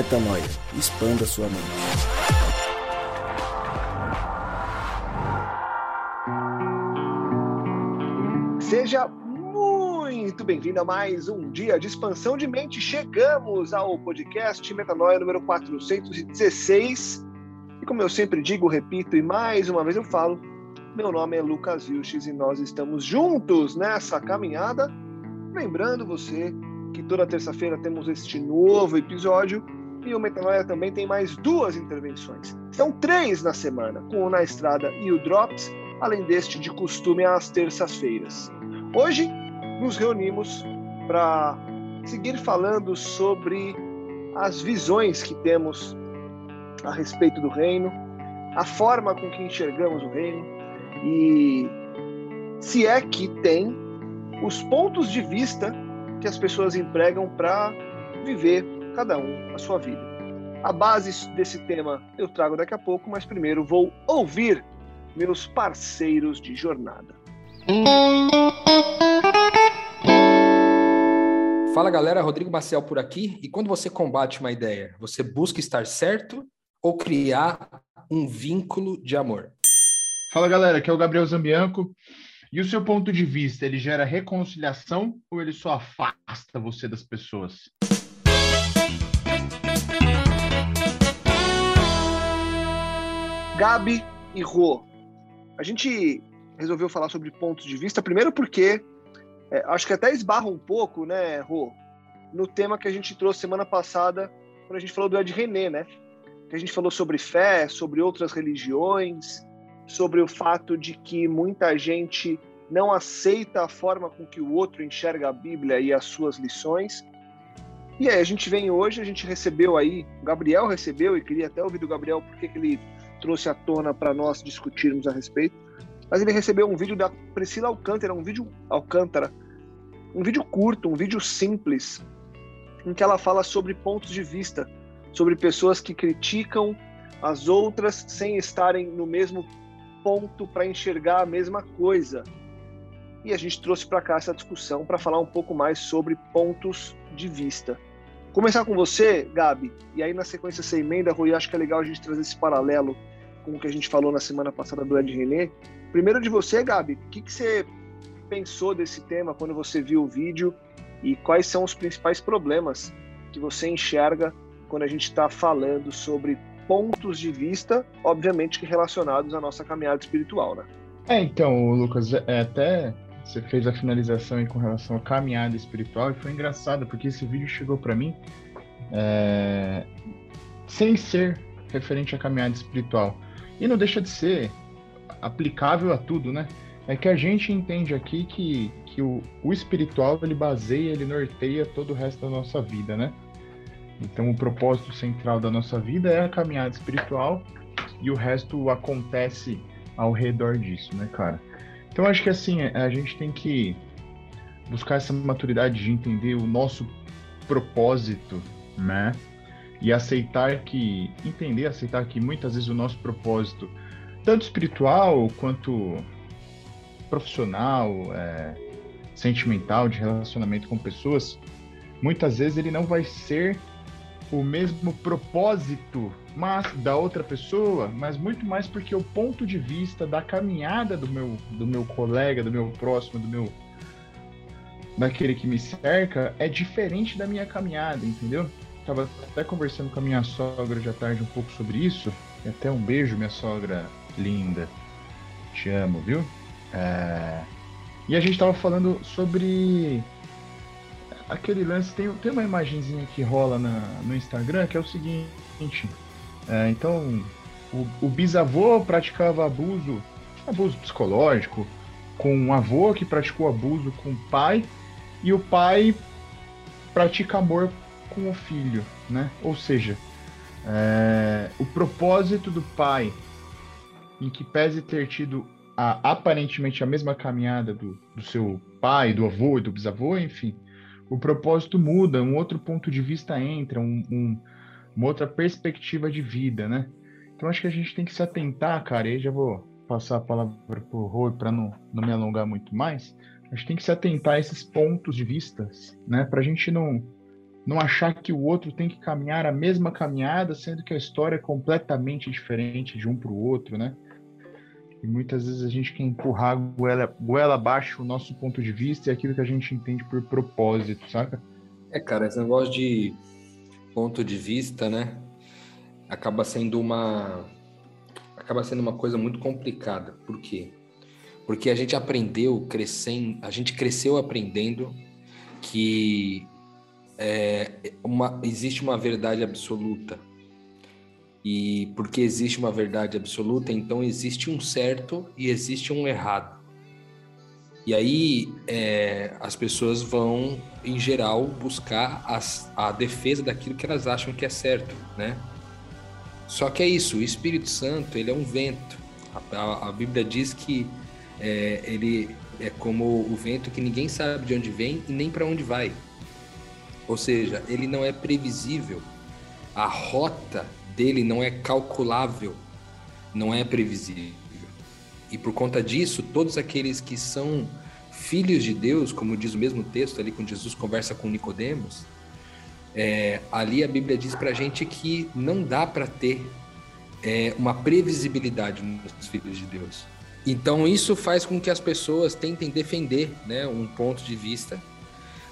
Metanoia. Expanda sua mente. Seja muito bem-vindo a mais um dia de expansão de mente. Chegamos ao podcast Metanoia número 416. E como eu sempre digo, repito e mais uma vez eu falo, meu nome é Lucas Vilches e nós estamos juntos nessa caminhada. Lembrando você que toda terça-feira temos este novo episódio e o Metanoia também tem mais duas intervenções. São três na semana, com o Na Estrada e o Drops, além deste de costume às terças-feiras. Hoje nos reunimos para seguir falando sobre as visões que temos a respeito do reino, a forma com que enxergamos o reino e se é que tem os pontos de vista que as pessoas empregam para viver cada um a sua vida. A base desse tema eu trago daqui a pouco, mas primeiro vou ouvir meus parceiros de jornada. Fala galera, Rodrigo Maciel por aqui. E quando você combate uma ideia, você busca estar certo ou criar um vínculo de amor? Fala galera, aqui é o Gabriel Zambianco. E o seu ponto de vista, ele gera reconciliação ou ele só afasta você das pessoas? Gabi e Rô, a gente resolveu falar sobre pontos de vista, primeiro porque é, acho que até esbarra um pouco, né, Rô, no tema que a gente trouxe semana passada, quando a gente falou do Ed René, né? Que a gente falou sobre fé, sobre outras religiões, sobre o fato de que muita gente não aceita a forma com que o outro enxerga a Bíblia e as suas lições. E aí a gente vem hoje, a gente recebeu aí, o Gabriel recebeu, e queria até ouvir do Gabriel porque que ele trouxe à tona para nós discutirmos a respeito. Mas ele recebeu um vídeo da Priscila Alcântara, um vídeo Alcântara, um vídeo curto, um vídeo simples, em que ela fala sobre pontos de vista, sobre pessoas que criticam as outras sem estarem no mesmo ponto para enxergar a mesma coisa. E a gente trouxe para cá essa discussão para falar um pouco mais sobre pontos de vista. Começar com você, Gabi, e aí na sequência você emenda, Rui, acho que é legal a gente trazer esse paralelo com o que a gente falou na semana passada do Ed René. Primeiro de você, Gabi, o que, que você pensou desse tema quando você viu o vídeo e quais são os principais problemas que você enxerga quando a gente está falando sobre pontos de vista, obviamente que relacionados à nossa caminhada espiritual, né? É, então, Lucas, é, até você fez a finalização aí com relação à caminhada espiritual e foi engraçado porque esse vídeo chegou para mim é, sem ser referente à caminhada espiritual e não deixa de ser aplicável a tudo, né? É que a gente entende aqui que, que o, o espiritual ele baseia, ele norteia todo o resto da nossa vida, né? Então, o propósito central da nossa vida é a caminhada espiritual e o resto acontece ao redor disso, né, cara? Então, acho que assim, a gente tem que buscar essa maturidade de entender o nosso propósito, né? E aceitar que, entender, aceitar que muitas vezes o nosso propósito, tanto espiritual quanto profissional, é, sentimental, de relacionamento com pessoas, muitas vezes ele não vai ser o mesmo propósito mas da outra pessoa, mas muito mais porque o ponto de vista da caminhada do meu, do meu colega, do meu próximo, do meu daquele que me cerca é diferente da minha caminhada, entendeu? Tava até conversando com a minha sogra de tarde um pouco sobre isso. E até um beijo, minha sogra linda. Te amo, viu? É... E a gente tava falando sobre aquele lance, tem, tem uma imagenzinha que rola na, no Instagram que é o seguinte. É, então, o, o, bisavô praticava abuso, abuso psicológico, com um avô que praticou abuso com o pai, e o pai pratica amor com o filho, né? Ou seja, é, o propósito do pai, em que pese ter tido a, aparentemente a mesma caminhada do, do seu pai, do avô e do bisavô, enfim, o propósito muda, um outro ponto de vista entra, um, um, uma outra perspectiva de vida, né? Então acho que a gente tem que se atentar, cara, e já vou passar a palavra pro Rui para não, não me alongar muito mais. A gente tem que se atentar a esses pontos de vista, né? Para a gente não, não achar que o outro tem que caminhar a mesma caminhada, sendo que a história é completamente diferente de um para o outro, né? E muitas vezes a gente quer empurrar goela, goela abaixo o nosso ponto de vista e aquilo que a gente entende por propósito, saca? É, cara, esse negócio de ponto de vista, né? Acaba sendo uma acaba sendo uma coisa muito complicada. Por quê? Porque a gente aprendeu crescendo, a gente cresceu aprendendo que é, uma, existe uma verdade absoluta. E porque existe uma verdade absoluta, então existe um certo e existe um errado. E aí é, as pessoas vão, em geral, buscar as, a defesa daquilo que elas acham que é certo, né? Só que é isso, o Espírito Santo, ele é um vento. A, a, a Bíblia diz que é, ele é como o vento que ninguém sabe de onde vem e nem para onde vai. Ou seja, ele não é previsível. A rota dele não é calculável, não é previsível. E por conta disso, todos aqueles que são filhos de Deus, como diz o mesmo texto ali quando Jesus conversa com Nicodemos, é, ali a Bíblia diz para a gente que não dá para ter é, uma previsibilidade nos filhos de Deus. Então isso faz com que as pessoas tentem defender, né, um ponto de vista,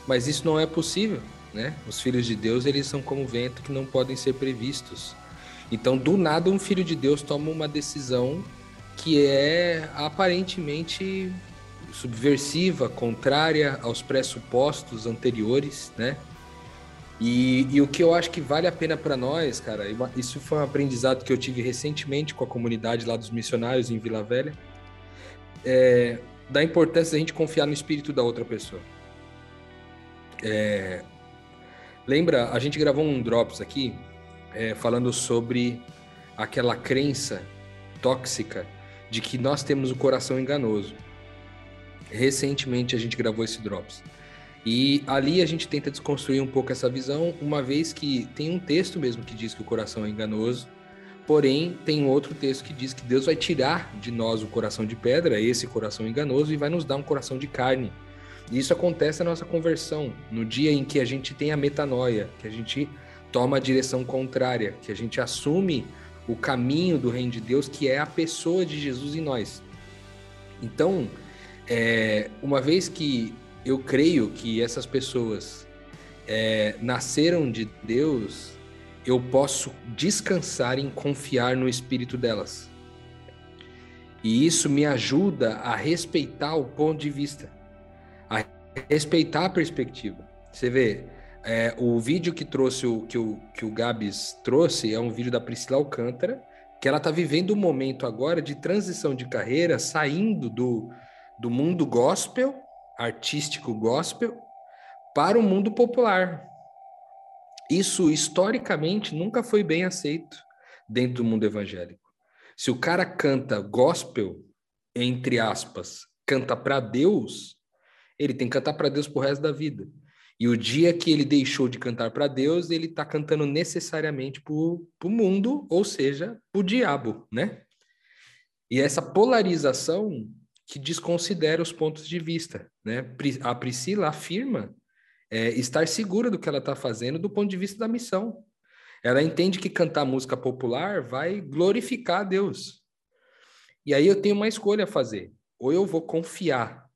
mas isso não é possível, né? Os filhos de Deus eles são como vento que não podem ser previstos. Então do nada um filho de Deus toma uma decisão que é aparentemente subversiva, contrária aos pressupostos anteriores, né? E, e, o que eu acho que vale a pena para nós, cara, isso foi um aprendizado que eu tive recentemente com a comunidade lá dos missionários em Vila Velha, é, da importância da gente confiar no espírito da outra pessoa. É, lembra, a gente gravou um Drops aqui é, falando sobre aquela crença tóxica de que nós temos o coração enganoso. Recentemente a gente gravou esse Drops. E ali a gente tenta desconstruir um pouco essa visão, uma vez que tem um texto mesmo que diz que o coração é enganoso, porém tem outro texto que diz que Deus vai tirar de nós o coração de pedra, esse coração enganoso, e vai nos dar um coração de carne. E isso acontece na nossa conversão, no dia em que a gente tem a metanoia, que a gente toma a direção contrária, que a gente assume o caminho do reino de Deus, que é a pessoa de Jesus em nós. Então, é, uma vez que eu creio que essas pessoas é, nasceram de Deus, eu posso descansar em confiar no espírito delas. E isso me ajuda a respeitar o ponto de vista, a respeitar a perspectiva. Você vê, é, o vídeo que trouxe o que, o que o Gabs trouxe é um vídeo da Priscila Alcântara, que ela está vivendo um momento agora de transição de carreira, saindo do, do mundo gospel artístico gospel para o mundo popular. Isso historicamente nunca foi bem aceito dentro do mundo evangélico. Se o cara canta gospel, entre aspas, canta para Deus, ele tem que cantar para Deus pro resto da vida. E o dia que ele deixou de cantar para Deus, ele está cantando necessariamente para o mundo, ou seja, para o diabo, né? E essa polarização que desconsidera os pontos de vista. Né? A Priscila afirma é, estar segura do que ela está fazendo do ponto de vista da missão. Ela entende que cantar música popular vai glorificar a Deus. E aí eu tenho uma escolha a fazer. Ou eu vou confiar,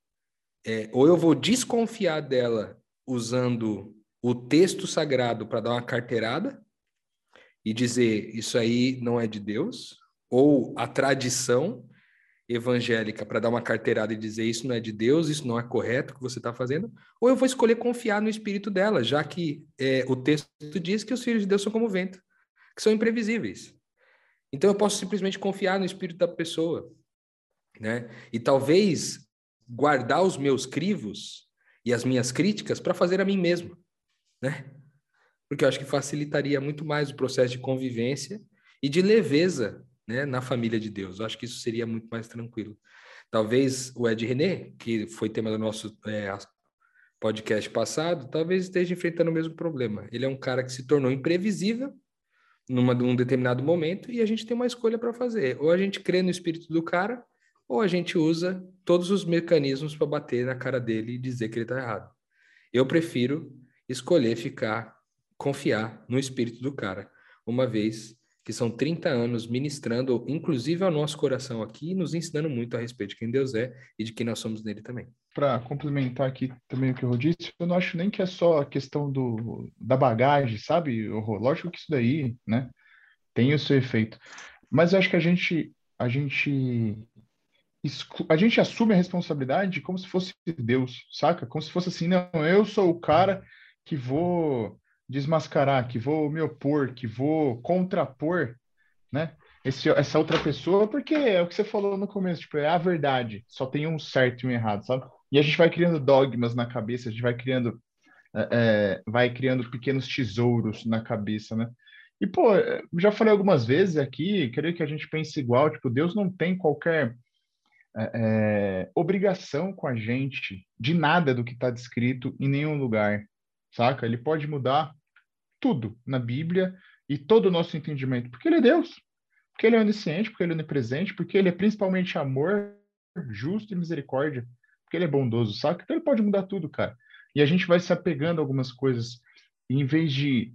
é, ou eu vou desconfiar dela usando o texto sagrado para dar uma carteirada e dizer isso aí não é de Deus, ou a tradição evangélica para dar uma carteirada e dizer isso não é de Deus, isso não é correto o que você está fazendo, ou eu vou escolher confiar no espírito dela, já que é, o texto diz que os filhos de Deus são como vento, que são imprevisíveis. Então eu posso simplesmente confiar no espírito da pessoa, né? E talvez guardar os meus crivos e as minhas críticas para fazer a mim mesmo, né? Porque eu acho que facilitaria muito mais o processo de convivência e de leveza né, na família de Deus. Eu acho que isso seria muito mais tranquilo. Talvez o Ed René, que foi tema do nosso é, podcast passado, talvez esteja enfrentando o mesmo problema. Ele é um cara que se tornou imprevisível numa, num determinado momento e a gente tem uma escolha para fazer. Ou a gente crê no espírito do cara, ou a gente usa todos os mecanismos para bater na cara dele e dizer que ele está errado. Eu prefiro escolher ficar confiar no espírito do cara, uma vez que são 30 anos ministrando, inclusive ao nosso coração aqui, nos ensinando muito a respeito de quem Deus é e de quem nós somos nele também. Para complementar aqui também o que eu disse, eu não acho nem que é só a questão do, da bagagem, sabe? Lógico que isso daí, né, tem o seu efeito. Mas eu acho que a gente, a gente, a gente assume a responsabilidade como se fosse Deus, saca? Como se fosse assim, não, eu sou o cara que vou desmascarar, que vou me opor, que vou contrapor, né? Esse, essa outra pessoa, porque é o que você falou no começo, tipo, é a verdade, só tem um certo e um errado, sabe? E a gente vai criando dogmas na cabeça, a gente vai criando, é, vai criando pequenos tesouros na cabeça, né? E, pô, já falei algumas vezes aqui, queria que a gente pense igual, tipo, Deus não tem qualquer é, é obrigação com a gente de nada do que está descrito em nenhum lugar, saca? Ele pode mudar tudo na Bíblia e todo o nosso entendimento, porque ele é Deus, porque ele é onisciente, porque ele é onipresente, porque ele é principalmente amor, justo e misericórdia, porque ele é bondoso, sabe? Então ele pode mudar tudo, cara. E a gente vai se apegando a algumas coisas, e em vez de,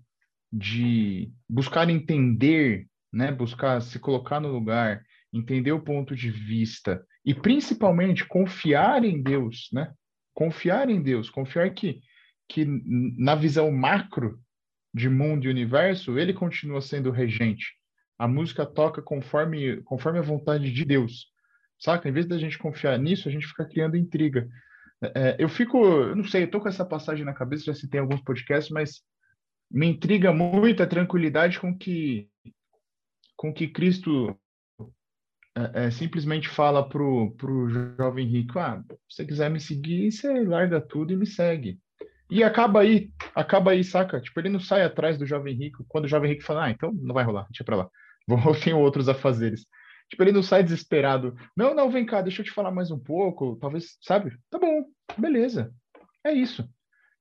de buscar entender, né, buscar se colocar no lugar, entender o ponto de vista e principalmente confiar em Deus, né? Confiar em Deus, confiar que que na visão macro de mundo e universo, ele continua sendo regente. A música toca conforme, conforme a vontade de Deus. Saca? Em vez da gente confiar nisso, a gente fica criando intriga. É, eu fico, eu não sei, eu tô com essa passagem na cabeça, já citei alguns podcasts, mas me intriga muito a tranquilidade com que com que Cristo é, é, simplesmente fala pro, pro jovem rico, ah, se você quiser me seguir, você larga tudo e me segue. E acaba aí, acaba aí, saca? Tipo, ele não sai atrás do jovem rico quando o jovem rico fala, ah, então não vai rolar, deixa pra lá. Vou, tenho outros afazeres. Tipo, ele não sai desesperado. Não, não, vem cá, deixa eu te falar mais um pouco. Talvez, sabe? Tá bom, beleza. É isso.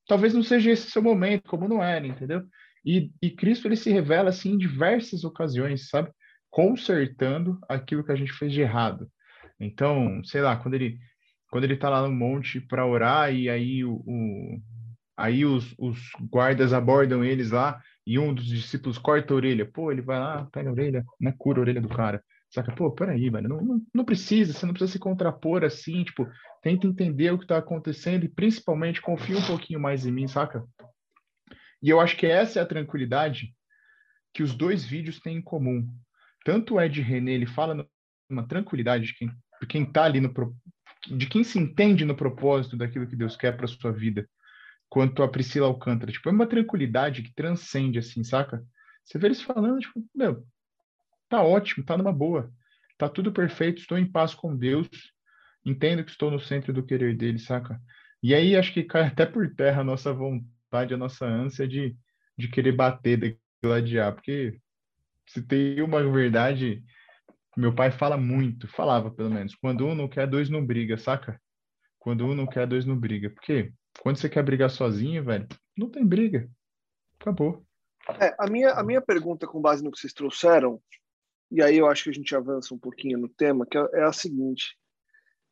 Talvez não seja esse seu momento, como não era, entendeu? E, e Cristo, ele se revela, assim, em diversas ocasiões, sabe? Consertando aquilo que a gente fez de errado. Então, sei lá, quando ele quando ele tá lá no monte para orar e aí o, o, Aí os, os guardas abordam eles lá e um dos discípulos corta a orelha. Pô, ele vai lá, pega a orelha, né, cura a orelha do cara. Saca? Pô, peraí, velho, não, não, não precisa, você não precisa se contrapor assim, tipo, tenta entender o que tá acontecendo e principalmente confia um pouquinho mais em mim, saca? E eu acho que essa é a tranquilidade que os dois vídeos têm em comum. Tanto o Ed René, ele fala numa tranquilidade de quem, de quem tá ali no de quem se entende no propósito daquilo que Deus quer para sua vida quanto a Priscila Alcântara. Tipo, é uma tranquilidade que transcende, assim, saca? Você vê eles falando, tipo, meu, tá ótimo, tá numa boa, tá tudo perfeito, estou em paz com Deus, entendo que estou no centro do querer dele, saca? E aí acho que cai até por terra a nossa vontade, a nossa ânsia de, de querer bater, gladiar, porque se tem uma verdade, meu pai fala muito, falava pelo menos, quando um não quer, dois não briga, saca? Quando um não quer, dois não briga. Por quê? Quando você quer brigar sozinho, velho, não tem briga. Acabou. É, a, minha, a minha pergunta, com base no que vocês trouxeram, e aí eu acho que a gente avança um pouquinho no tema, que é, é a seguinte.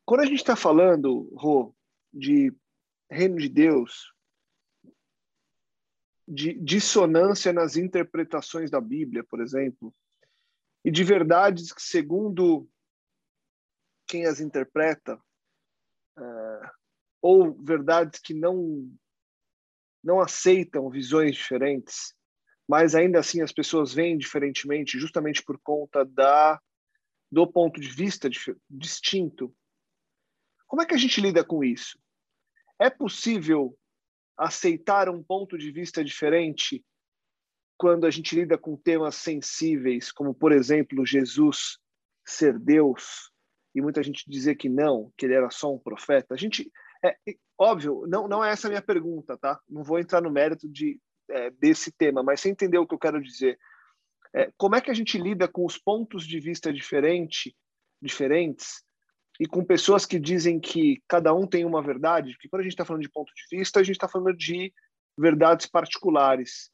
Quando a gente está falando, Rô, de reino de Deus, de dissonância nas interpretações da Bíblia, por exemplo, e de verdades que, segundo quem as interpreta, é, ou verdades que não não aceitam visões diferentes, mas ainda assim as pessoas veem diferentemente, justamente por conta da do ponto de vista distinto. Como é que a gente lida com isso? É possível aceitar um ponto de vista diferente quando a gente lida com temas sensíveis, como por exemplo Jesus ser Deus e muita gente dizer que não, que ele era só um profeta. A gente é, óbvio, não, não é essa a minha pergunta, tá? Não vou entrar no mérito de, é, desse tema, mas você entendeu o que eu quero dizer. É, como é que a gente lida com os pontos de vista diferente, diferentes e com pessoas que dizem que cada um tem uma verdade? Porque quando a gente está falando de ponto de vista, a gente está falando de verdades particulares.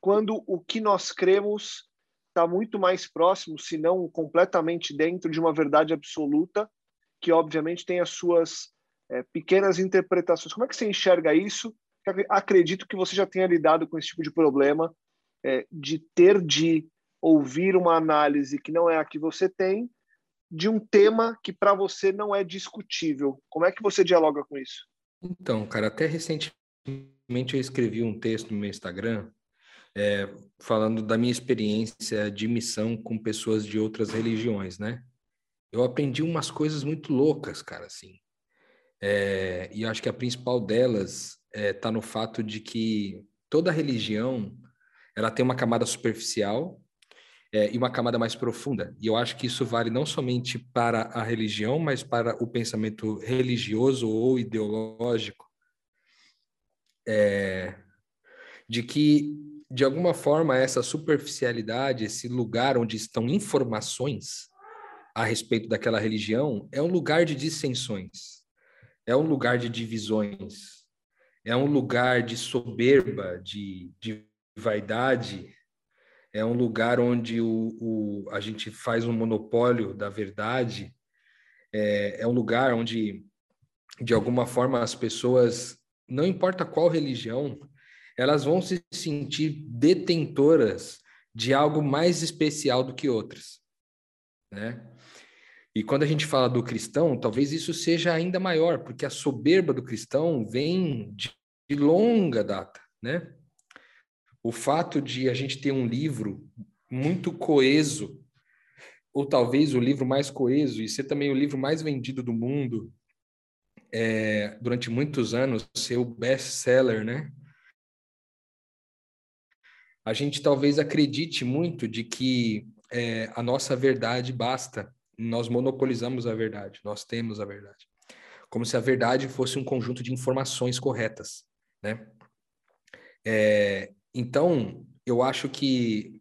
Quando o que nós cremos está muito mais próximo, se não completamente dentro de uma verdade absoluta, que obviamente tem as suas é, pequenas interpretações. Como é que você enxerga isso acredito que você já tenha lidado com esse tipo de problema, é, de ter de ouvir uma análise que não é a que você tem, de um tema que para você não é discutível. Como é que você dialoga com isso? Então, cara, até recentemente eu escrevi um texto no meu Instagram é, falando da minha experiência de missão com pessoas de outras religiões, né? Eu aprendi umas coisas muito loucas, cara, assim. É, e acho que a principal delas está é, tá no fato de que toda religião ela tem uma camada superficial é, e uma camada mais profunda. E eu acho que isso vale não somente para a religião, mas para o pensamento religioso ou ideológico, é, de que, de alguma forma, essa superficialidade, esse lugar onde estão informações a respeito daquela religião, é um lugar de dissensões, é um lugar de divisões, é um lugar de soberba, de, de vaidade, é um lugar onde o, o, a gente faz um monopólio da verdade, é, é um lugar onde, de alguma forma, as pessoas, não importa qual religião, elas vão se sentir detentoras de algo mais especial do que outras, né? E quando a gente fala do cristão, talvez isso seja ainda maior, porque a soberba do cristão vem de, de longa data, né? O fato de a gente ter um livro muito coeso, ou talvez o livro mais coeso, e ser também o livro mais vendido do mundo, é, durante muitos anos, ser o best-seller, né? A gente talvez acredite muito de que é, a nossa verdade basta, nós monopolizamos a verdade, nós temos a verdade. Como se a verdade fosse um conjunto de informações corretas, né? É, então, eu acho que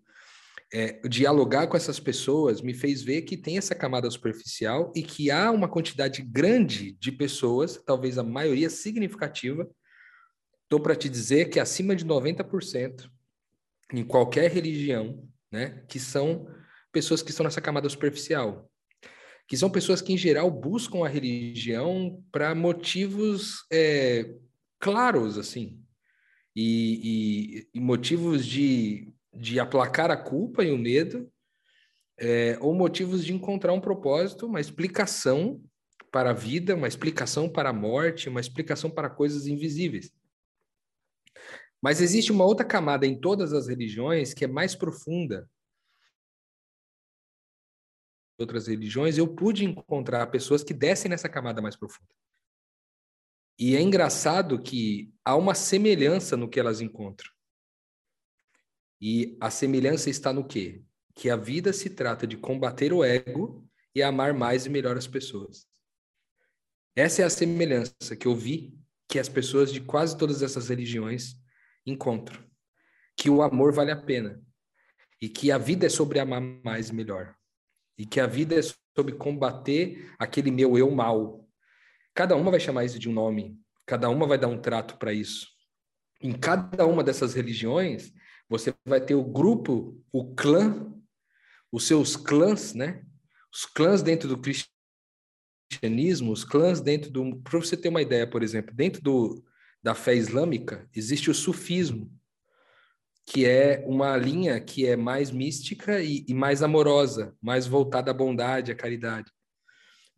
é, dialogar com essas pessoas me fez ver que tem essa camada superficial e que há uma quantidade grande de pessoas, talvez a maioria significativa, estou para te dizer que acima de 90% em qualquer religião, né, que são pessoas que estão nessa camada superficial, que são pessoas que em geral buscam a religião para motivos é, claros, assim, e, e, e motivos de, de aplacar a culpa e o medo, é, ou motivos de encontrar um propósito, uma explicação para a vida, uma explicação para a morte, uma explicação para coisas invisíveis. Mas existe uma outra camada em todas as religiões que é mais profunda. Outras religiões, eu pude encontrar pessoas que descem nessa camada mais profunda. E é engraçado que há uma semelhança no que elas encontram. E a semelhança está no quê? Que a vida se trata de combater o ego e amar mais e melhor as pessoas. Essa é a semelhança que eu vi que as pessoas de quase todas essas religiões encontram. Que o amor vale a pena. E que a vida é sobre amar mais e melhor. E que a vida é sobre combater aquele meu eu mal, Cada uma vai chamar isso de um nome, cada uma vai dar um trato para isso. Em cada uma dessas religiões, você vai ter o grupo, o clã, os seus clãs, né? Os clãs dentro do cristianismo, os clãs dentro do. Para você ter uma ideia, por exemplo, dentro do, da fé islâmica, existe o sufismo, que é uma linha que é mais mística e, e mais amorosa, mais voltada à bondade, à caridade.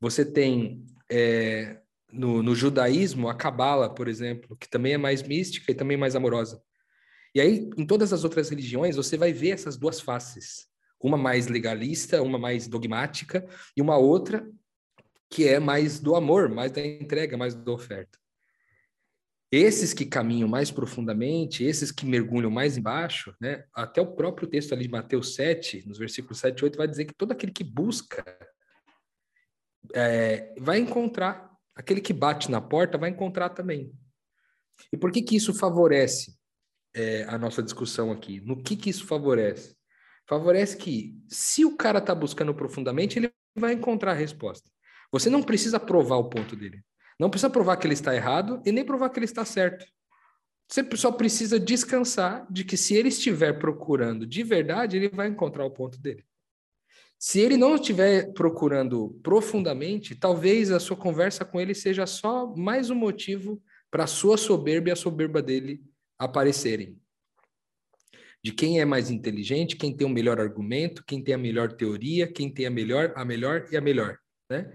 Você tem é, no, no judaísmo, a cabala, por exemplo, que também é mais mística e também mais amorosa. E aí, em todas as outras religiões, você vai ver essas duas faces. Uma mais legalista, uma mais dogmática, e uma outra que é mais do amor, mais da entrega, mais da oferta. Esses que caminham mais profundamente, esses que mergulham mais embaixo, né? até o próprio texto ali de Mateus 7, nos versículos 7 e 8, vai dizer que todo aquele que busca é, vai encontrar aquele que bate na porta vai encontrar também. E por que que isso favorece é, a nossa discussão aqui? No que que isso favorece? Favorece que, se o cara está buscando profundamente, ele vai encontrar a resposta. Você não precisa provar o ponto dele. Não precisa provar que ele está errado e nem provar que ele está certo. Você só precisa descansar de que se ele estiver procurando de verdade, ele vai encontrar o ponto dele. Se ele não estiver procurando profundamente, talvez a sua conversa com ele seja só mais um motivo para a sua soberba e a soberba dele aparecerem. De quem é mais inteligente, quem tem o melhor argumento, quem tem a melhor teoria, quem tem a melhor, a melhor e a melhor, né?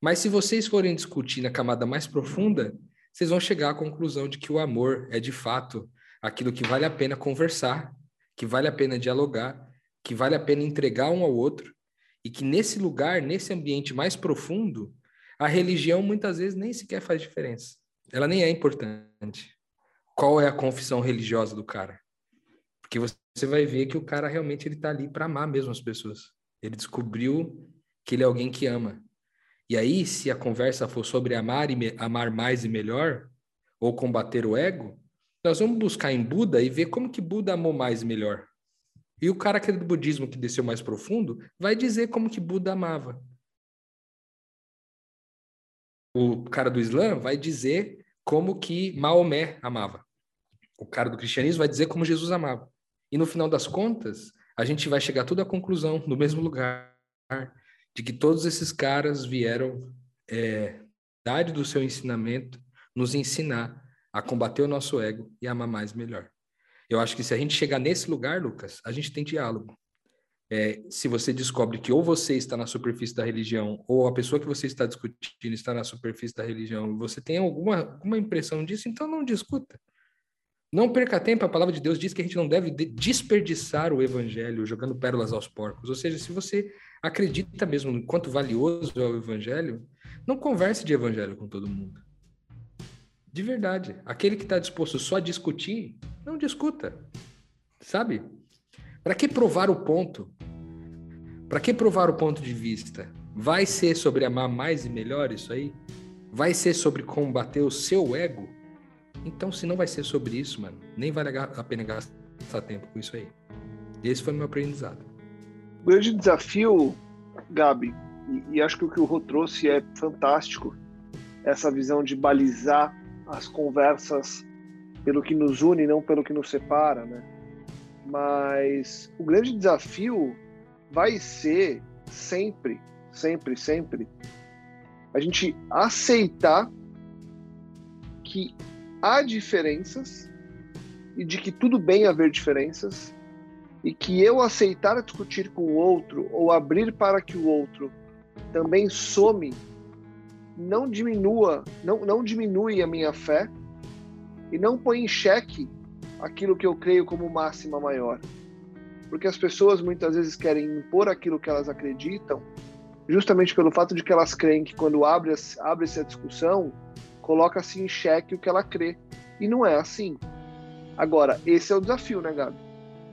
Mas se vocês forem discutir na camada mais profunda, vocês vão chegar à conclusão de que o amor é de fato aquilo que vale a pena conversar, que vale a pena dialogar, que vale a pena entregar um ao outro, e que nesse lugar, nesse ambiente mais profundo, a religião muitas vezes nem sequer faz diferença. Ela nem é importante. Qual é a confissão religiosa do cara? Porque você vai ver que o cara realmente ele tá ali para amar mesmo as pessoas. Ele descobriu que ele é alguém que ama. E aí, se a conversa for sobre amar e amar mais e melhor, ou combater o ego, nós vamos buscar em Buda e ver como que Buda amou mais e melhor. E o cara que é do budismo que desceu mais profundo vai dizer como que Buda amava. O cara do Islã vai dizer como que Maomé amava. O cara do cristianismo vai dizer como Jesus amava. E no final das contas, a gente vai chegar tudo à conclusão, no mesmo lugar, de que todos esses caras vieram, é, idade do seu ensinamento, nos ensinar a combater o nosso ego e amar mais melhor. Eu acho que se a gente chegar nesse lugar, Lucas, a gente tem diálogo. É, se você descobre que ou você está na superfície da religião, ou a pessoa que você está discutindo está na superfície da religião, e você tem alguma, alguma impressão disso, então não discuta. Não perca tempo, a palavra de Deus diz que a gente não deve desperdiçar o evangelho jogando pérolas aos porcos. Ou seja, se você acredita mesmo no quanto valioso é o evangelho, não converse de evangelho com todo mundo. De verdade. Aquele que está disposto só a discutir, não discuta. Sabe? Para que provar o ponto? Para que provar o ponto de vista? Vai ser sobre amar mais e melhor isso aí? Vai ser sobre combater o seu ego? Então, se não vai ser sobre isso, mano, nem vale a pena gastar tempo com isso aí. Esse foi meu aprendizado. O grande desafio, Gabi, e, e acho que o que o Rô trouxe é fantástico, essa visão de balizar as conversas pelo que nos une, não pelo que nos separa, né? Mas o grande desafio vai ser sempre, sempre, sempre a gente aceitar que há diferenças e de que tudo bem haver diferenças e que eu aceitar discutir com o outro ou abrir para que o outro também some não diminua, não, não diminui a minha fé e não põe em xeque aquilo que eu creio como máxima maior. Porque as pessoas muitas vezes querem impor aquilo que elas acreditam, justamente pelo fato de que elas creem que quando abre-se abre a discussão, coloca-se em xeque o que ela crê. E não é assim. Agora, esse é o desafio, né, Gabi?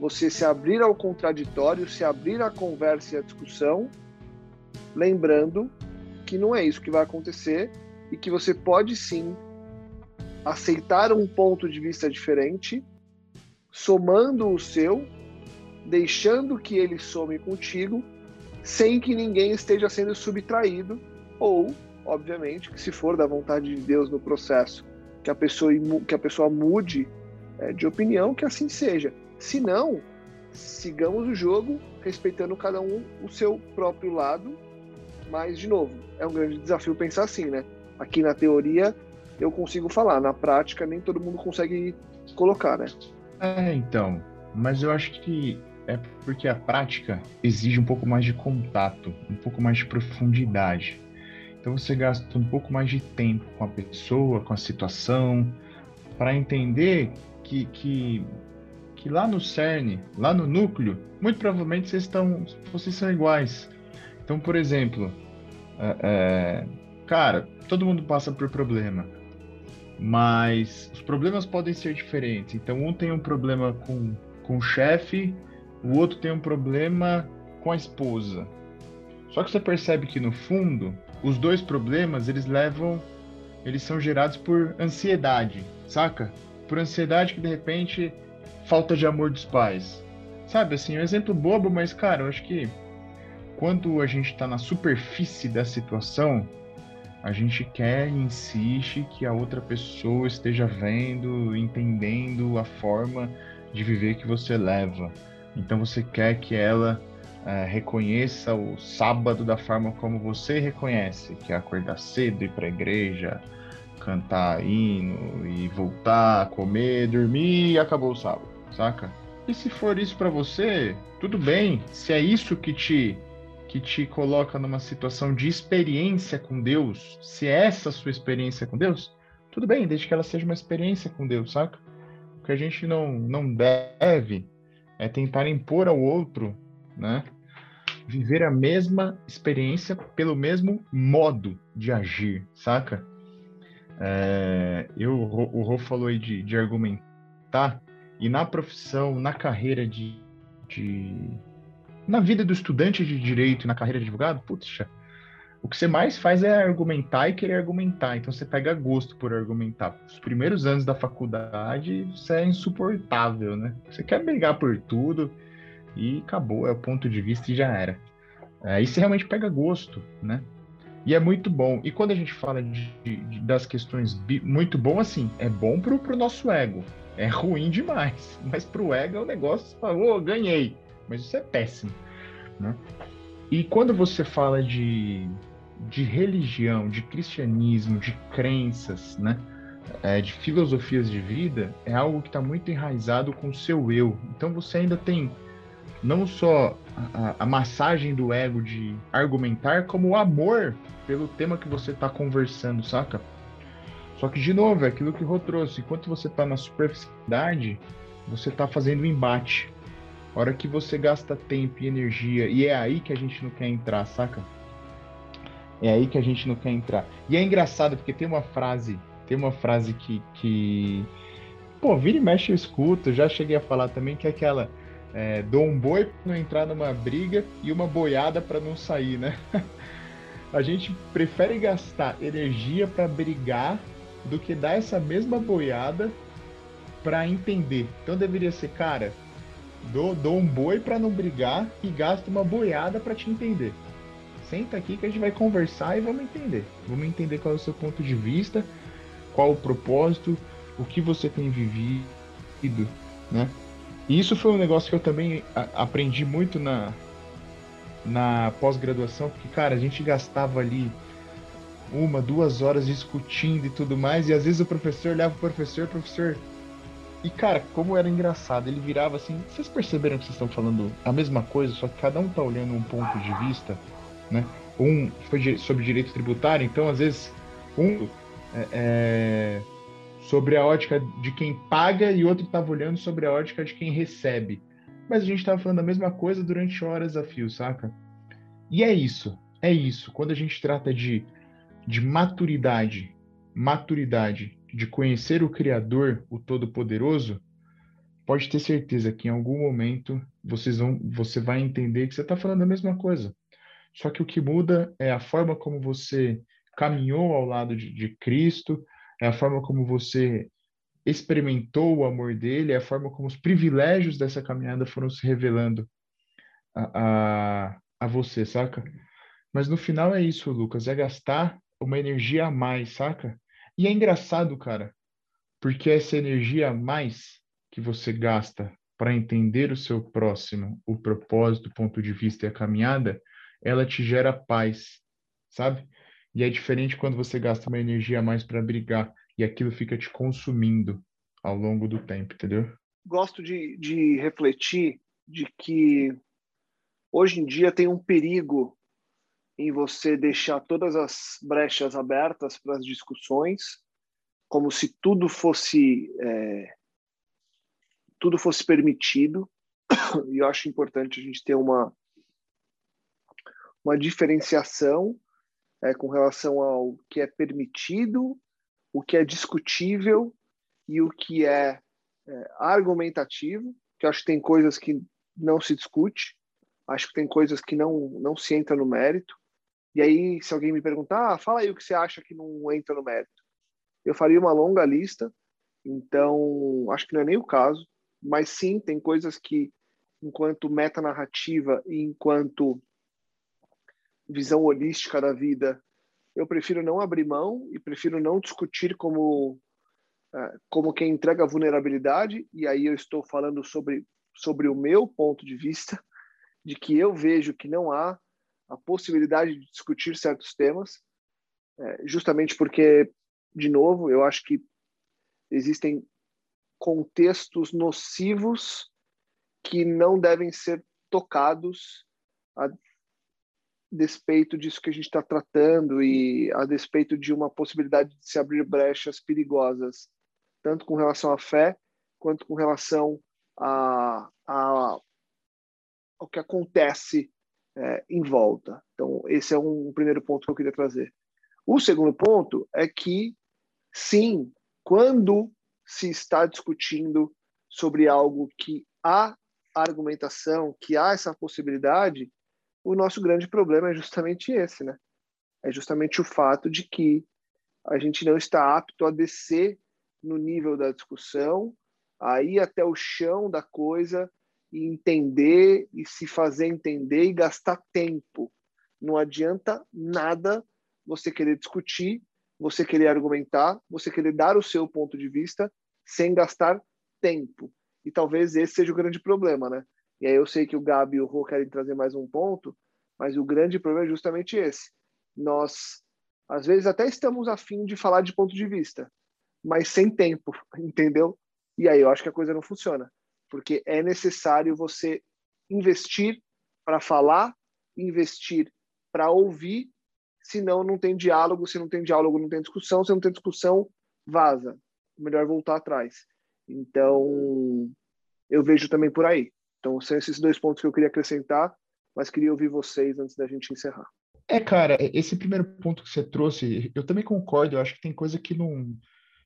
Você se abrir ao contraditório, se abrir à conversa e à discussão, lembrando que não é isso que vai acontecer e que você pode sim aceitar um ponto de vista diferente, somando o seu, deixando que ele some contigo, sem que ninguém esteja sendo subtraído, ou, obviamente, que se for da vontade de Deus no processo, que a pessoa, que a pessoa mude é, de opinião, que assim seja. Se não, sigamos o jogo, respeitando cada um o seu próprio lado mas, de novo, é um grande desafio pensar assim, né? Aqui na teoria eu consigo falar, na prática nem todo mundo consegue colocar, né? É, então. Mas eu acho que é porque a prática exige um pouco mais de contato, um pouco mais de profundidade. Então você gasta um pouco mais de tempo com a pessoa, com a situação, para entender que, que, que lá no cerne, lá no núcleo, muito provavelmente vocês, estão, vocês são iguais. Então, por exemplo, é, é, cara, todo mundo passa por problema, mas os problemas podem ser diferentes. Então, um tem um problema com, com o chefe, o outro tem um problema com a esposa. Só que você percebe que no fundo, os dois problemas eles levam, eles são gerados por ansiedade, saca? Por ansiedade que de repente falta de amor dos pais. Sabe assim, um exemplo bobo, mas cara, eu acho que quando a gente está na superfície da situação, a gente quer e insiste que a outra pessoa esteja vendo, entendendo a forma de viver que você leva. Então você quer que ela é, reconheça o sábado da forma como você reconhece, que é acordar cedo, ir para a igreja, cantar hino e voltar, comer, dormir e acabou o sábado, saca? E se for isso para você, tudo bem. Se é isso que te que te coloca numa situação de experiência com Deus, se é essa sua experiência com Deus, tudo bem, desde que ela seja uma experiência com Deus, saca? O que a gente não, não deve é tentar impor ao outro, né? Viver a mesma experiência pelo mesmo modo de agir, saca? É, eu, o Rô falou aí de, de argumentar, e na profissão, na carreira de, de. Na vida do estudante de direito e na carreira de advogado, putz, o que você mais faz é argumentar e querer argumentar. Então você pega gosto por argumentar. Os primeiros anos da faculdade, isso é insuportável, né? Você quer brigar por tudo e acabou, é o ponto de vista e já era. Aí você realmente pega gosto, né? E é muito bom. E quando a gente fala de, de, das questões muito bom, assim, é bom pro, pro nosso ego. É ruim demais. Mas pro ego é um negócio, fala, oh, ganhei. Mas isso é péssimo. Né? E quando você fala de, de religião, de cristianismo, de crenças, né? É, de filosofias de vida, é algo que está muito enraizado com o seu eu. Então você ainda tem não só a, a, massagem do ego de argumentar, como o amor pelo tema que você está conversando, saca? Só que, de novo, é aquilo que o Rô trouxe. Enquanto você está na superficialidade, você está fazendo um embate. Hora que você gasta tempo e energia, e é aí que a gente não quer entrar, saca? É aí que a gente não quer entrar. E é engraçado, porque tem uma frase, tem uma frase que, que pô, vira e mexe eu escuto, já cheguei a falar também, que é aquela é, dou um boi para não entrar numa briga e uma boiada para não sair, né? a gente prefere gastar energia para brigar do que dar essa mesma boiada para entender. Então deveria ser, cara, dou, dou um boi para não brigar e gasto uma boiada para te entender. Senta aqui que a gente vai conversar e vamos entender. Vamos entender qual é o seu ponto de vista, qual o propósito, o que você tem vivido, né? E isso foi um negócio que eu também aprendi muito na, na pós-graduação, porque, cara, a gente gastava ali uma, duas horas discutindo e tudo mais, e às vezes o professor olhava o professor, o professor. E, cara, como era engraçado, ele virava assim: vocês perceberam que vocês estão falando a mesma coisa, só que cada um tá olhando um ponto de vista, né? Um foi sobre direito tributário, então às vezes um é, é sobre a ótica de quem paga e outro estava olhando sobre a ótica de quem recebe. Mas a gente estava falando a mesma coisa durante horas a fio, saca? E é isso, é isso. Quando a gente trata de, de maturidade, maturidade, de conhecer o Criador, o Todo-Poderoso, pode ter certeza que em algum momento vocês vão, você vai entender que você está falando a mesma coisa. Só que o que muda é a forma como você caminhou ao lado de, de Cristo, é a forma como você experimentou o amor dele, é a forma como os privilégios dessa caminhada foram se revelando a, a, a você, saca? Mas no final é isso, Lucas, é gastar uma energia a mais, saca? E é engraçado, cara, porque essa energia a mais que você gasta para entender o seu próximo, o propósito, o ponto de vista e a caminhada, ela te gera paz, sabe? E é diferente quando você gasta uma energia a mais para brigar e aquilo fica te consumindo ao longo do tempo, entendeu? Gosto de, de refletir de que hoje em dia tem um perigo em você deixar todas as brechas abertas para as discussões, como se tudo fosse é, tudo fosse permitido. E eu acho importante a gente ter uma uma diferenciação é, com relação ao que é permitido, o que é discutível e o que é, é argumentativo, que acho que tem coisas que não se discute, acho que tem coisas que não, não se entra no mérito. E aí, se alguém me perguntar, ah, fala aí o que você acha que não entra no mérito. Eu faria uma longa lista, então acho que não é nem o caso, mas sim, tem coisas que, enquanto metanarrativa e enquanto visão holística da vida, eu prefiro não abrir mão e prefiro não discutir como é, como quem entrega vulnerabilidade e aí eu estou falando sobre sobre o meu ponto de vista de que eu vejo que não há a possibilidade de discutir certos temas é, justamente porque de novo, eu acho que existem contextos nocivos que não devem ser tocados a despeito disso que a gente está tratando e a despeito de uma possibilidade de se abrir brechas perigosas, tanto com relação à fé quanto com relação a, a ao que acontece é, em volta. Então, esse é um primeiro ponto que eu queria trazer. O segundo ponto é que, sim, quando se está discutindo sobre algo que há argumentação, que há essa possibilidade, o nosso grande problema é justamente esse, né? É justamente o fato de que a gente não está apto a descer no nível da discussão, a ir até o chão da coisa e entender e se fazer entender e gastar tempo. Não adianta nada você querer discutir, você querer argumentar, você querer dar o seu ponto de vista sem gastar tempo. E talvez esse seja o grande problema, né? E aí eu sei que o Gabi e o Rô querem trazer mais um ponto, mas o grande problema é justamente esse. Nós, às vezes, até estamos afim de falar de ponto de vista, mas sem tempo, entendeu? E aí eu acho que a coisa não funciona porque é necessário você investir para falar, investir para ouvir, senão não tem diálogo, se não tem diálogo não tem discussão, se não tem discussão, vaza. Melhor voltar atrás. Então, eu vejo também por aí. Então, são esses dois pontos que eu queria acrescentar, mas queria ouvir vocês antes da gente encerrar. É, cara, esse primeiro ponto que você trouxe, eu também concordo, eu acho que tem coisa que não,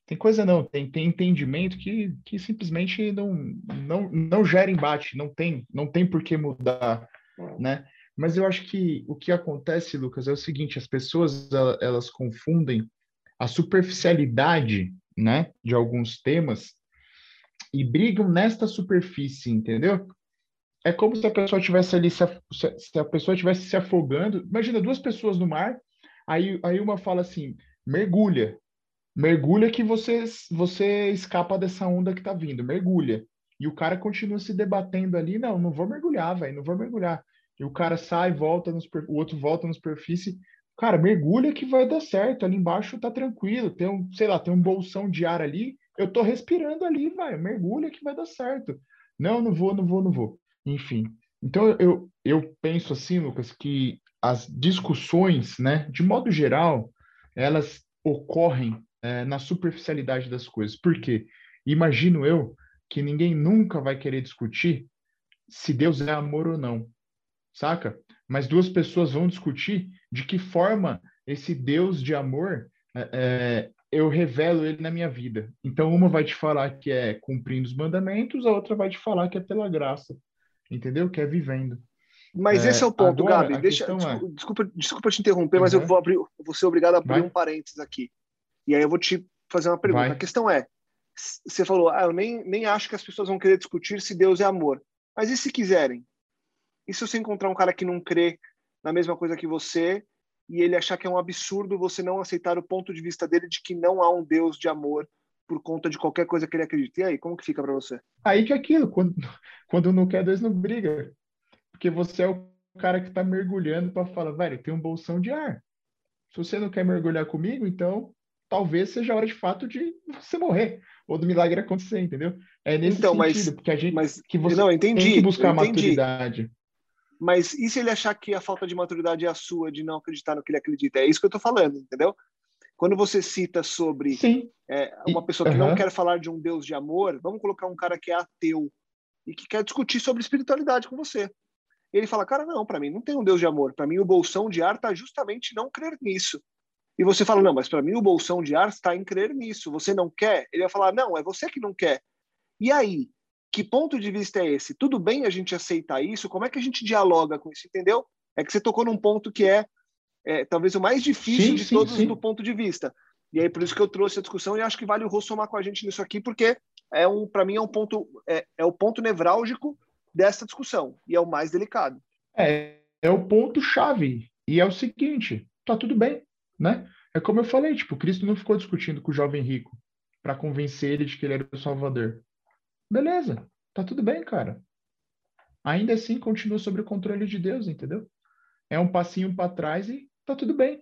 tem coisa não, tem, tem entendimento que, que simplesmente não, não, não gera embate, não tem, não tem por que mudar, é. né? Mas eu acho que o que acontece, Lucas, é o seguinte, as pessoas, elas confundem a superficialidade, né, de alguns temas e brigam nesta superfície, entendeu? É como se a pessoa tivesse ali, se a, se a pessoa tivesse se afogando. Imagina duas pessoas no mar, aí, aí uma fala assim, mergulha, mergulha que você, você escapa dessa onda que tá vindo, mergulha. E o cara continua se debatendo ali, não, não vou mergulhar, velho, não vou mergulhar. E o cara sai, volta, nos, o outro volta na superfície. Cara, mergulha que vai dar certo, ali embaixo tá tranquilo, tem um, sei lá, tem um bolsão de ar ali, eu tô respirando ali, vai, mergulha que vai dar certo. Não, não vou, não vou, não vou. Enfim. Então eu, eu penso assim, Lucas, que as discussões, né, de modo geral, elas ocorrem é, na superficialidade das coisas. Por quê? Imagino eu que ninguém nunca vai querer discutir se Deus é amor ou não, saca? Mas duas pessoas vão discutir de que forma esse Deus de amor é, é, eu revelo ele na minha vida. Então, uma vai te falar que é cumprindo os mandamentos, a outra vai te falar que é pela graça, entendeu? Que é vivendo. Mas é, esse é o ponto, Agora, Gabi. Deixa, desculpa, é... desculpa, desculpa, te interromper, uhum. mas eu vou abrir, vou ser obrigado a abrir vai. um parênteses aqui. E aí eu vou te fazer uma pergunta. Vai. A questão é, você falou, ah, eu nem, nem acho que as pessoas vão querer discutir se Deus é amor. Mas e se quiserem? E se você encontrar um cara que não crê na mesma coisa que você e ele achar que é um absurdo você não aceitar o ponto de vista dele de que não há um Deus de amor por conta de qualquer coisa que ele acredita? E aí, como que fica para você? Aí que é aquilo, quando, quando não quer, Deus não briga. Porque você é o cara que está mergulhando para falar, velho, tem um bolsão de ar. Se você não quer mergulhar comigo, então talvez seja a hora de fato de você morrer ou do milagre acontecer, entendeu? É nesse então, sentido, mas, porque a gente mas, que você não, entendi, tem que buscar maturidade. Mas e se ele achar que a falta de maturidade é a sua de não acreditar no que ele acredita? É isso que eu estou falando, entendeu? Quando você cita sobre é, uma pessoa que não quer falar de um Deus de amor, vamos colocar um cara que é ateu e que quer discutir sobre espiritualidade com você. E ele fala, cara, não, para mim não tem um Deus de amor. Para mim o bolsão de ar está justamente não crer nisso. E você fala, não, mas para mim o bolsão de ar está em crer nisso. Você não quer? Ele vai falar, não, é você que não quer. E aí? Que ponto de vista é esse? Tudo bem a gente aceitar isso? Como é que a gente dialoga com isso? Entendeu? É que você tocou num ponto que é, é talvez o mais difícil sim, de sim, todos sim. do ponto de vista. E aí por isso que eu trouxe a discussão e acho que vale o Rô somar com a gente nisso aqui, porque é um, para mim é um ponto, é, é o ponto nevrálgico dessa discussão e é o mais delicado. É, é o ponto chave e é o seguinte, tá tudo bem né? É como eu falei, tipo, Cristo não ficou discutindo com o jovem rico para convencer ele de que ele era o Salvador. Beleza, tá tudo bem, cara. Ainda assim, continua sob o controle de Deus, entendeu? É um passinho para trás e tá tudo bem.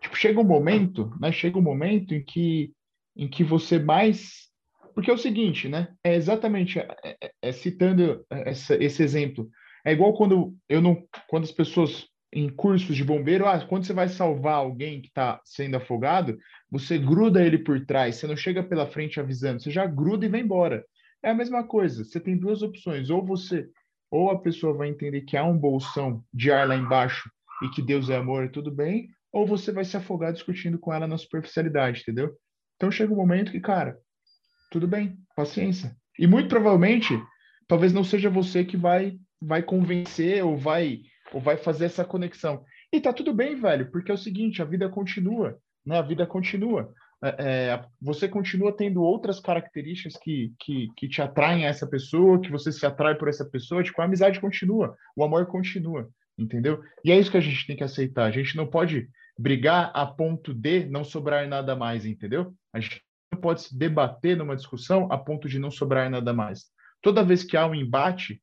Tipo, chega um momento, né? Chega um momento em que, em que você mais. Porque é o seguinte, né? É exatamente, é, é, é citando essa, esse exemplo. É igual quando eu não. Quando as pessoas em cursos de bombeiro, ah, quando você vai salvar alguém que está sendo afogado, você gruda ele por trás, você não chega pela frente avisando, você já gruda e vai embora. É a mesma coisa, você tem duas opções, ou você, ou a pessoa vai entender que há um bolsão de ar lá embaixo e que Deus é amor e tudo bem, ou você vai se afogar discutindo com ela na superficialidade, entendeu? Então chega um momento que, cara, tudo bem, paciência. E muito provavelmente, talvez não seja você que vai vai convencer ou vai ou vai fazer essa conexão. E tá tudo bem, velho, porque é o seguinte, a vida continua, né? A vida continua. É, é, você continua tendo outras características que, que, que te atraem a essa pessoa, que você se atrai por essa pessoa, tipo, a amizade continua, o amor continua, entendeu? E é isso que a gente tem que aceitar. A gente não pode brigar a ponto de não sobrar nada mais, entendeu? A gente não pode se debater numa discussão a ponto de não sobrar nada mais. Toda vez que há um embate,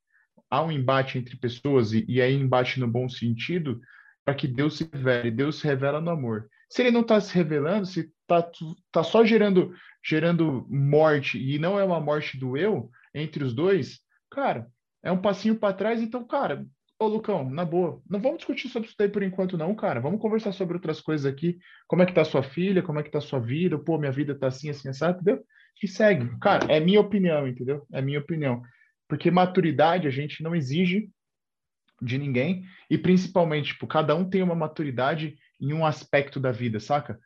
há um embate entre pessoas, e, e aí embate no bom sentido, para que Deus se revele. Deus se revela no amor. Se ele não está se revelando, se está tá só gerando, gerando morte, e não é uma morte do eu entre os dois, cara, é um passinho para trás. Então, cara, ô Lucão, na boa, não vamos discutir sobre isso daí por enquanto, não, cara. Vamos conversar sobre outras coisas aqui. Como é que tá sua filha? Como é que tá sua vida? Pô, minha vida tá assim, assim, assim, entendeu? E segue. Cara, é minha opinião, entendeu? É minha opinião. Porque maturidade a gente não exige de ninguém e principalmente, tipo, cada um tem uma maturidade em um aspecto da vida, saca?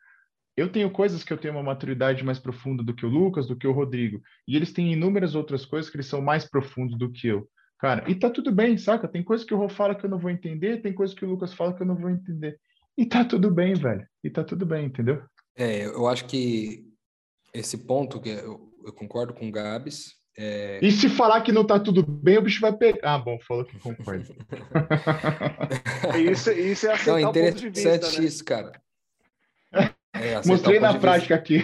Eu tenho coisas que eu tenho uma maturidade mais profunda do que o Lucas, do que o Rodrigo, e eles têm inúmeras outras coisas que eles são mais profundos do que eu. Cara, e tá tudo bem, saca? Tem coisas que o Rô fala que eu não vou entender, tem coisas que o Lucas fala que eu não vou entender. E tá tudo bem, velho. E tá tudo bem, entendeu? É, eu acho que esse ponto que eu, eu concordo com o Gabs, é... E se falar que não tá tudo bem, o bicho vai pegar. Ah, bom, falou que concorda. isso, isso é aceitar não, interessante o ponto de vista, né? isso, cara. É, mostrei na prática aqui.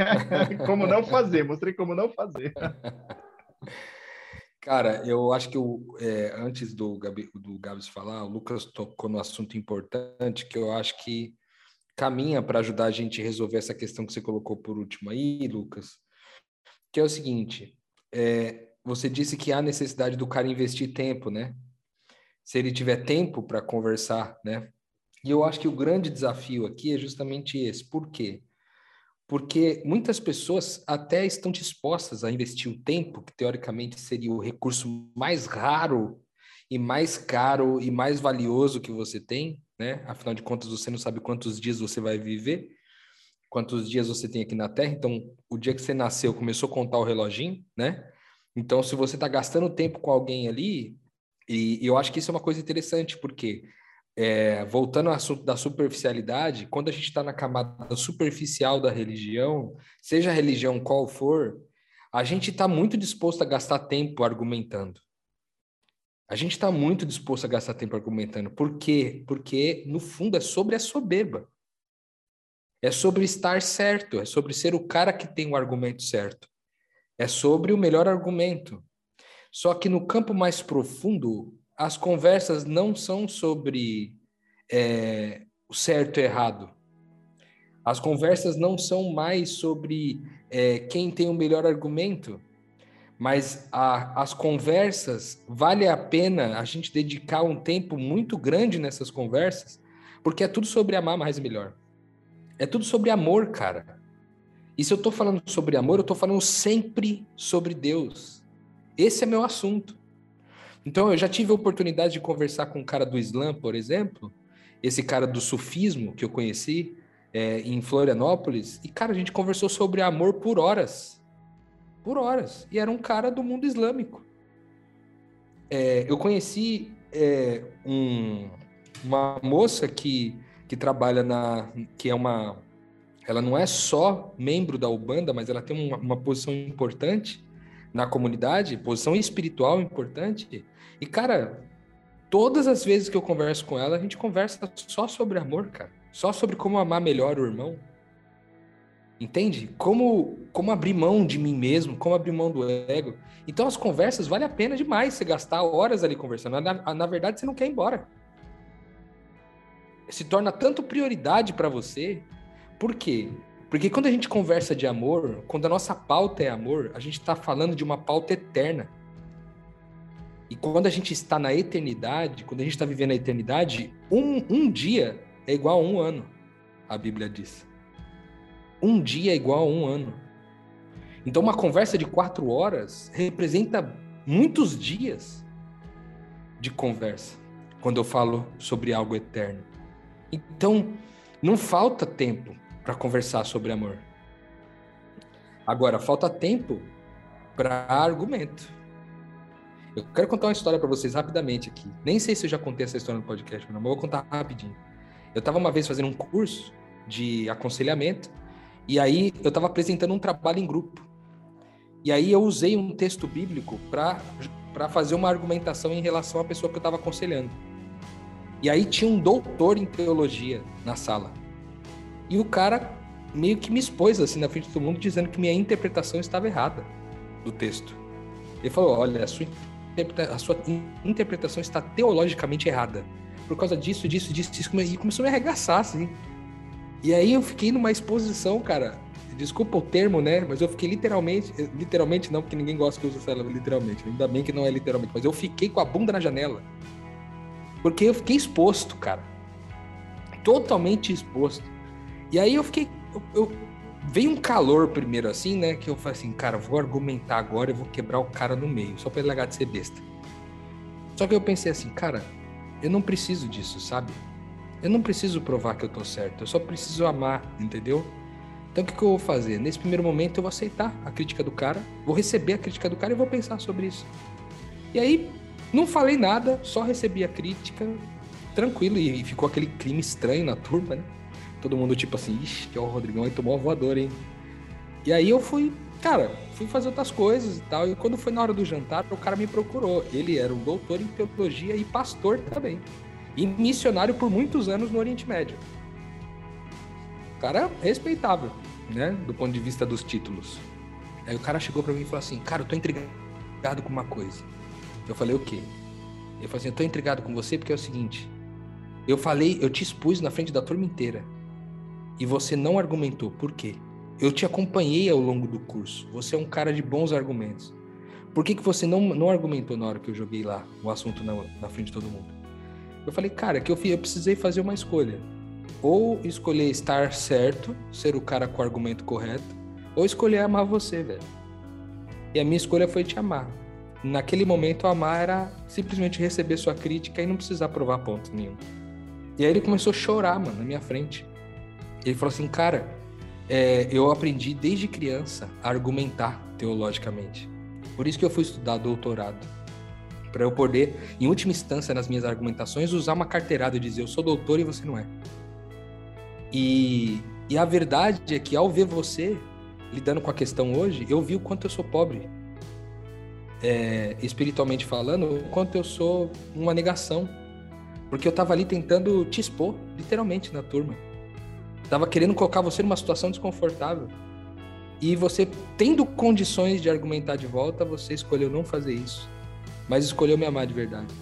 como não fazer, mostrei como não fazer. Cara, eu acho que o, é, antes do, Gabi, do Gabs falar, o Lucas tocou no assunto importante que eu acho que caminha para ajudar a gente a resolver essa questão que você colocou por último aí, Lucas, que é o seguinte: é, você disse que há necessidade do cara investir tempo, né? Se ele tiver tempo para conversar, né? E eu acho que o grande desafio aqui é justamente esse. Por quê? Porque muitas pessoas até estão dispostas a investir o tempo, que teoricamente seria o recurso mais raro e mais caro e mais valioso que você tem, né? Afinal de contas, você não sabe quantos dias você vai viver quantos dias você tem aqui na Terra. Então, o dia que você nasceu, começou a contar o reloginho, né? Então, se você está gastando tempo com alguém ali, e, e, eu acho que isso é uma coisa interessante, porque, é, voltando ao assunto da superficialidade, quando a gente está na camada superficial da religião, seja a religião qual for, a gente está muito disposto a gastar tempo argumentando. A gente está muito disposto a gastar tempo argumentando. Por quê? Porque, no fundo, é sobre a soberba. É sobre estar certo, é sobre ser o cara que tem o argumento certo. É sobre o melhor argumento. Só que no campo mais profundo, as conversas não são sobre é, o certo e errado. As conversas não são mais sobre é, quem tem o melhor argumento, mas a, as conversas, vale a pena a gente dedicar um tempo muito grande nessas conversas, porque é tudo sobre amar mais e melhor. É tudo sobre amor, cara. E se eu estou falando sobre amor, eu estou falando sempre sobre Deus. Esse é meu assunto. Então, eu já tive a oportunidade de conversar com um cara do Islã, por exemplo, esse cara do sufismo que eu conheci é, em Florianópolis, e, cara, a gente conversou sobre amor por horas. Por horas. E era um cara do mundo islâmico. É, eu conheci é, um, uma moça que que trabalha na. que é uma. Ela não é só membro da Ubanda, mas ela tem uma, uma posição importante na comunidade, posição espiritual importante. E, cara, todas as vezes que eu converso com ela, a gente conversa só sobre amor, cara. Só sobre como amar melhor o irmão. Entende? Como, como abrir mão de mim mesmo, como abrir mão do ego. Então, as conversas vale a pena demais você gastar horas ali conversando. Na, na verdade, você não quer ir embora. Se torna tanto prioridade para você. Por quê? Porque quando a gente conversa de amor, quando a nossa pauta é amor, a gente está falando de uma pauta eterna. E quando a gente está na eternidade, quando a gente está vivendo a eternidade, um, um dia é igual a um ano, a Bíblia diz. Um dia é igual a um ano. Então, uma conversa de quatro horas representa muitos dias de conversa, quando eu falo sobre algo eterno. Então, não falta tempo para conversar sobre amor. Agora, falta tempo para argumento. Eu quero contar uma história para vocês rapidamente aqui. Nem sei se eu já contei essa história no podcast, mas vou contar rapidinho. Eu estava uma vez fazendo um curso de aconselhamento e aí eu estava apresentando um trabalho em grupo. E aí eu usei um texto bíblico para fazer uma argumentação em relação à pessoa que eu estava aconselhando. E aí tinha um doutor em teologia na sala. E o cara meio que me expôs assim na frente do mundo dizendo que minha interpretação estava errada do texto. Ele falou: "Olha, a sua, a sua interpretação está teologicamente errada. Por causa disso, disso, disso, disso". E começou a me arregaçar assim. E aí eu fiquei numa exposição, cara, Desculpa o termo, né? Mas eu fiquei literalmente, literalmente não, porque ninguém gosta que eu use essa literalmente. Ainda bem que não é literalmente, mas eu fiquei com a bunda na janela. Porque eu fiquei exposto, cara. Totalmente exposto. E aí eu fiquei. Eu, eu, veio um calor primeiro assim, né? Que eu falei assim, cara, vou argumentar agora e vou quebrar o cara no meio, só pra ele largar de ser besta. Só que eu pensei assim, cara, eu não preciso disso, sabe? Eu não preciso provar que eu tô certo, eu só preciso amar, entendeu? Então o que, que eu vou fazer? Nesse primeiro momento eu vou aceitar a crítica do cara, vou receber a crítica do cara e vou pensar sobre isso. E aí não falei nada, só recebi a crítica, tranquilo, e ficou aquele clima estranho na turma, né? Todo mundo tipo assim, ixi, que é o Rodrigão aí tomou a voadora, hein? E aí eu fui, cara, fui fazer outras coisas e tal. E quando foi na hora do jantar, o cara me procurou. Ele era um doutor em teologia e pastor também. E missionário por muitos anos no Oriente Médio cara respeitável, né? Do ponto de vista dos títulos. Aí o cara chegou para mim e falou assim: Cara, eu tô intrigado com uma coisa. Eu falei: O quê? Ele falou assim: Eu tô intrigado com você porque é o seguinte. Eu falei, eu te expus na frente da turma inteira. E você não argumentou. Por quê? Eu te acompanhei ao longo do curso. Você é um cara de bons argumentos. Por que, que você não, não argumentou na hora que eu joguei lá o assunto na, na frente de todo mundo? Eu falei, cara, que eu, eu precisei fazer uma escolha ou escolher estar certo, ser o cara com o argumento correto, ou escolher amar você, velho. E a minha escolha foi te amar. Naquele momento, amar era simplesmente receber sua crítica e não precisar provar ponto nenhum. E aí ele começou a chorar, mano, na minha frente. Ele falou assim, cara, é, eu aprendi desde criança a argumentar teologicamente. Por isso que eu fui estudar doutorado. Para eu poder, em última instância, nas minhas argumentações, usar uma carteirada e dizer eu sou doutor e você não é. E, e a verdade é que ao ver você lidando com a questão hoje, eu vi o quanto eu sou pobre. É, espiritualmente falando, o quanto eu sou uma negação. Porque eu estava ali tentando te expor, literalmente, na turma. Tava querendo colocar você numa situação desconfortável. E você, tendo condições de argumentar de volta, você escolheu não fazer isso. Mas escolheu me amar de verdade.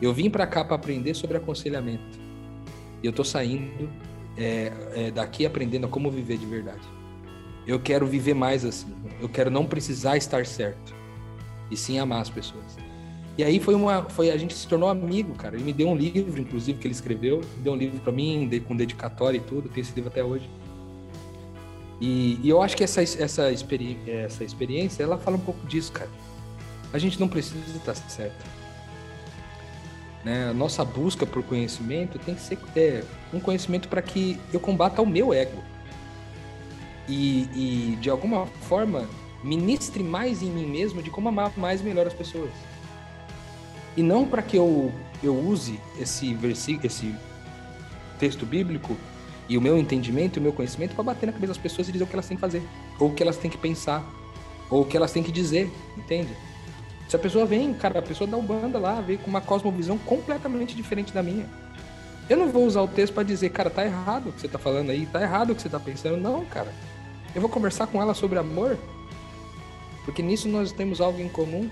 Eu vim para cá para aprender sobre aconselhamento. E eu tô saindo é, é, daqui aprendendo como viver de verdade. Eu quero viver mais assim. Eu quero não precisar estar certo e sim amar as pessoas. E aí foi uma, foi a gente se tornou amigo, cara. Ele me deu um livro, inclusive que ele escreveu, deu um livro para mim com dedicatória e tudo. Tem esse livro até hoje. E, e eu acho que essa essa, experi essa experiência, ela fala um pouco disso, cara. A gente não precisa estar certo né? A nossa busca por conhecimento tem que ser é, um conhecimento para que eu combata o meu ego. E, e, de alguma forma, ministre mais em mim mesmo de como amar mais melhor as pessoas. E não para que eu, eu use esse versículo, esse texto bíblico e o meu entendimento e o meu conhecimento para bater na cabeça das pessoas e dizer o que elas têm que fazer, ou o que elas têm que pensar, ou o que elas têm que dizer, entende? Se a pessoa vem, cara, a pessoa da Ubanda lá, vem com uma cosmovisão completamente diferente da minha. Eu não vou usar o texto para dizer, cara, tá errado o que você tá falando aí, tá errado o que você tá pensando. Não, cara. Eu vou conversar com ela sobre amor, porque nisso nós temos algo em comum.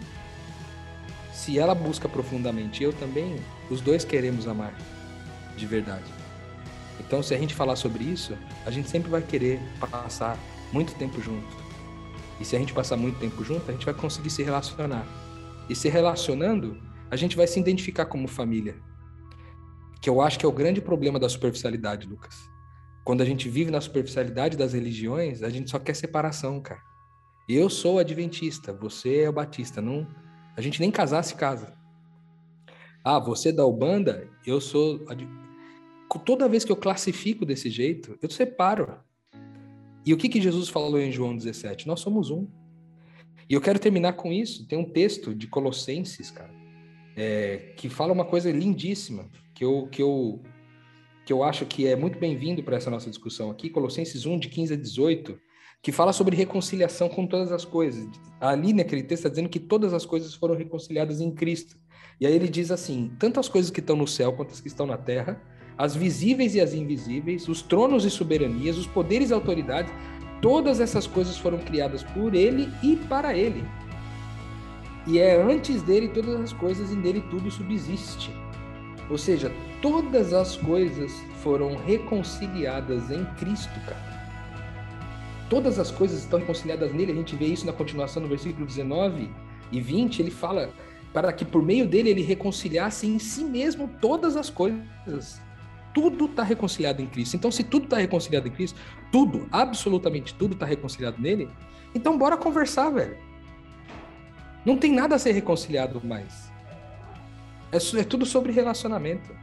Se ela busca profundamente, eu também, os dois queremos amar de verdade. Então, se a gente falar sobre isso, a gente sempre vai querer passar muito tempo junto. E se a gente passar muito tempo junto, a gente vai conseguir se relacionar. E se relacionando, a gente vai se identificar como família. Que eu acho que é o grande problema da superficialidade, Lucas. Quando a gente vive na superficialidade das religiões, a gente só quer separação, cara. Eu sou adventista, você é o batista. Não, a gente nem casar se casa. Ah, você é da Ubanda, eu sou. Toda vez que eu classifico desse jeito, eu separo. E o que, que Jesus falou em João 17? Nós somos um. E eu quero terminar com isso. Tem um texto de Colossenses, cara, é, que fala uma coisa lindíssima, que eu, que eu, que eu acho que é muito bem-vindo para essa nossa discussão aqui. Colossenses 1, de 15 a 18, que fala sobre reconciliação com todas as coisas. Ali naquele texto está dizendo que todas as coisas foram reconciliadas em Cristo. E aí ele diz assim: tanto as coisas que estão no céu quanto as que estão na terra as visíveis e as invisíveis, os tronos e soberanias, os poderes e autoridades, todas essas coisas foram criadas por ele e para ele. E é antes dele todas as coisas e nele tudo subsiste. Ou seja, todas as coisas foram reconciliadas em Cristo, cara. Todas as coisas estão reconciliadas nele, a gente vê isso na continuação no versículo 19 e 20, ele fala para que por meio dele ele reconciliasse em si mesmo todas as coisas tudo está reconciliado em Cristo. Então, se tudo está reconciliado em Cristo, tudo, absolutamente tudo está reconciliado nele, então bora conversar, velho. Não tem nada a ser reconciliado mais. É, é tudo sobre relacionamento.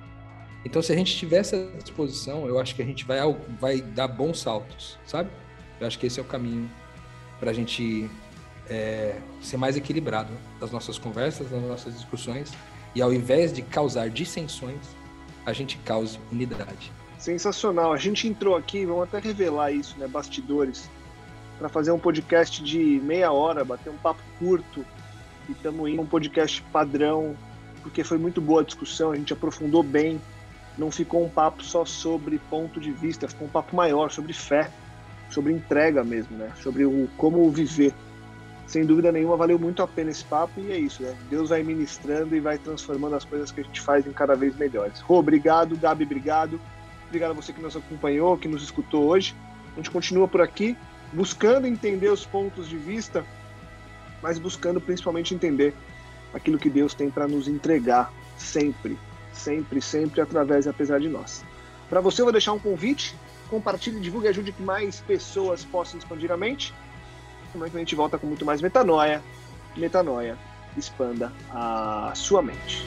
Então, se a gente tiver essa disposição, eu acho que a gente vai, vai dar bons saltos, sabe? Eu acho que esse é o caminho para a gente é, ser mais equilibrado nas nossas conversas, nas nossas discussões, e ao invés de causar dissensões, a gente cause unidade. Sensacional. A gente entrou aqui, vamos até revelar isso, né? Bastidores, para fazer um podcast de meia hora, bater um papo curto. E estamos indo um podcast padrão, porque foi muito boa a discussão, a gente aprofundou bem. Não ficou um papo só sobre ponto de vista, ficou um papo maior sobre fé, sobre entrega mesmo, né? Sobre o como viver sem dúvida nenhuma, valeu muito a pena esse papo e é isso, né? Deus vai ministrando e vai transformando as coisas que a gente faz em cada vez melhores. Rô, obrigado, Gabi, obrigado. Obrigado a você que nos acompanhou, que nos escutou hoje. A gente continua por aqui, buscando entender os pontos de vista, mas buscando principalmente entender aquilo que Deus tem para nos entregar sempre, sempre, sempre através e apesar de nós. Para você, eu vou deixar um convite. Compartilhe, divulgue ajude que mais pessoas possam expandir a mente. Que a gente volta com muito mais metanoia. Metanoia, expanda a sua mente.